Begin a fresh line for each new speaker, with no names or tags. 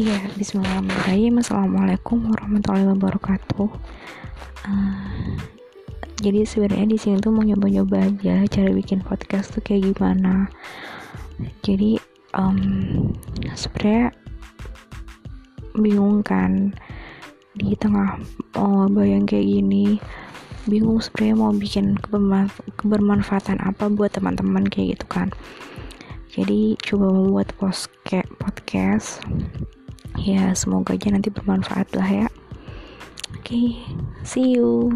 Iya, Bismillahirrahmanirrahim. Assalamualaikum warahmatullahi wabarakatuh. Uh, jadi sebenarnya di sini tuh mau nyoba-nyoba aja cara bikin podcast tuh kayak gimana. Jadi um, sebenarnya bingung kan di tengah oh, bayang kayak gini bingung sebenarnya mau bikin kebermanfaatan apa buat teman-teman kayak gitu kan jadi coba membuat podcast ya semoga aja nanti bermanfaat lah ya. Oke okay, see you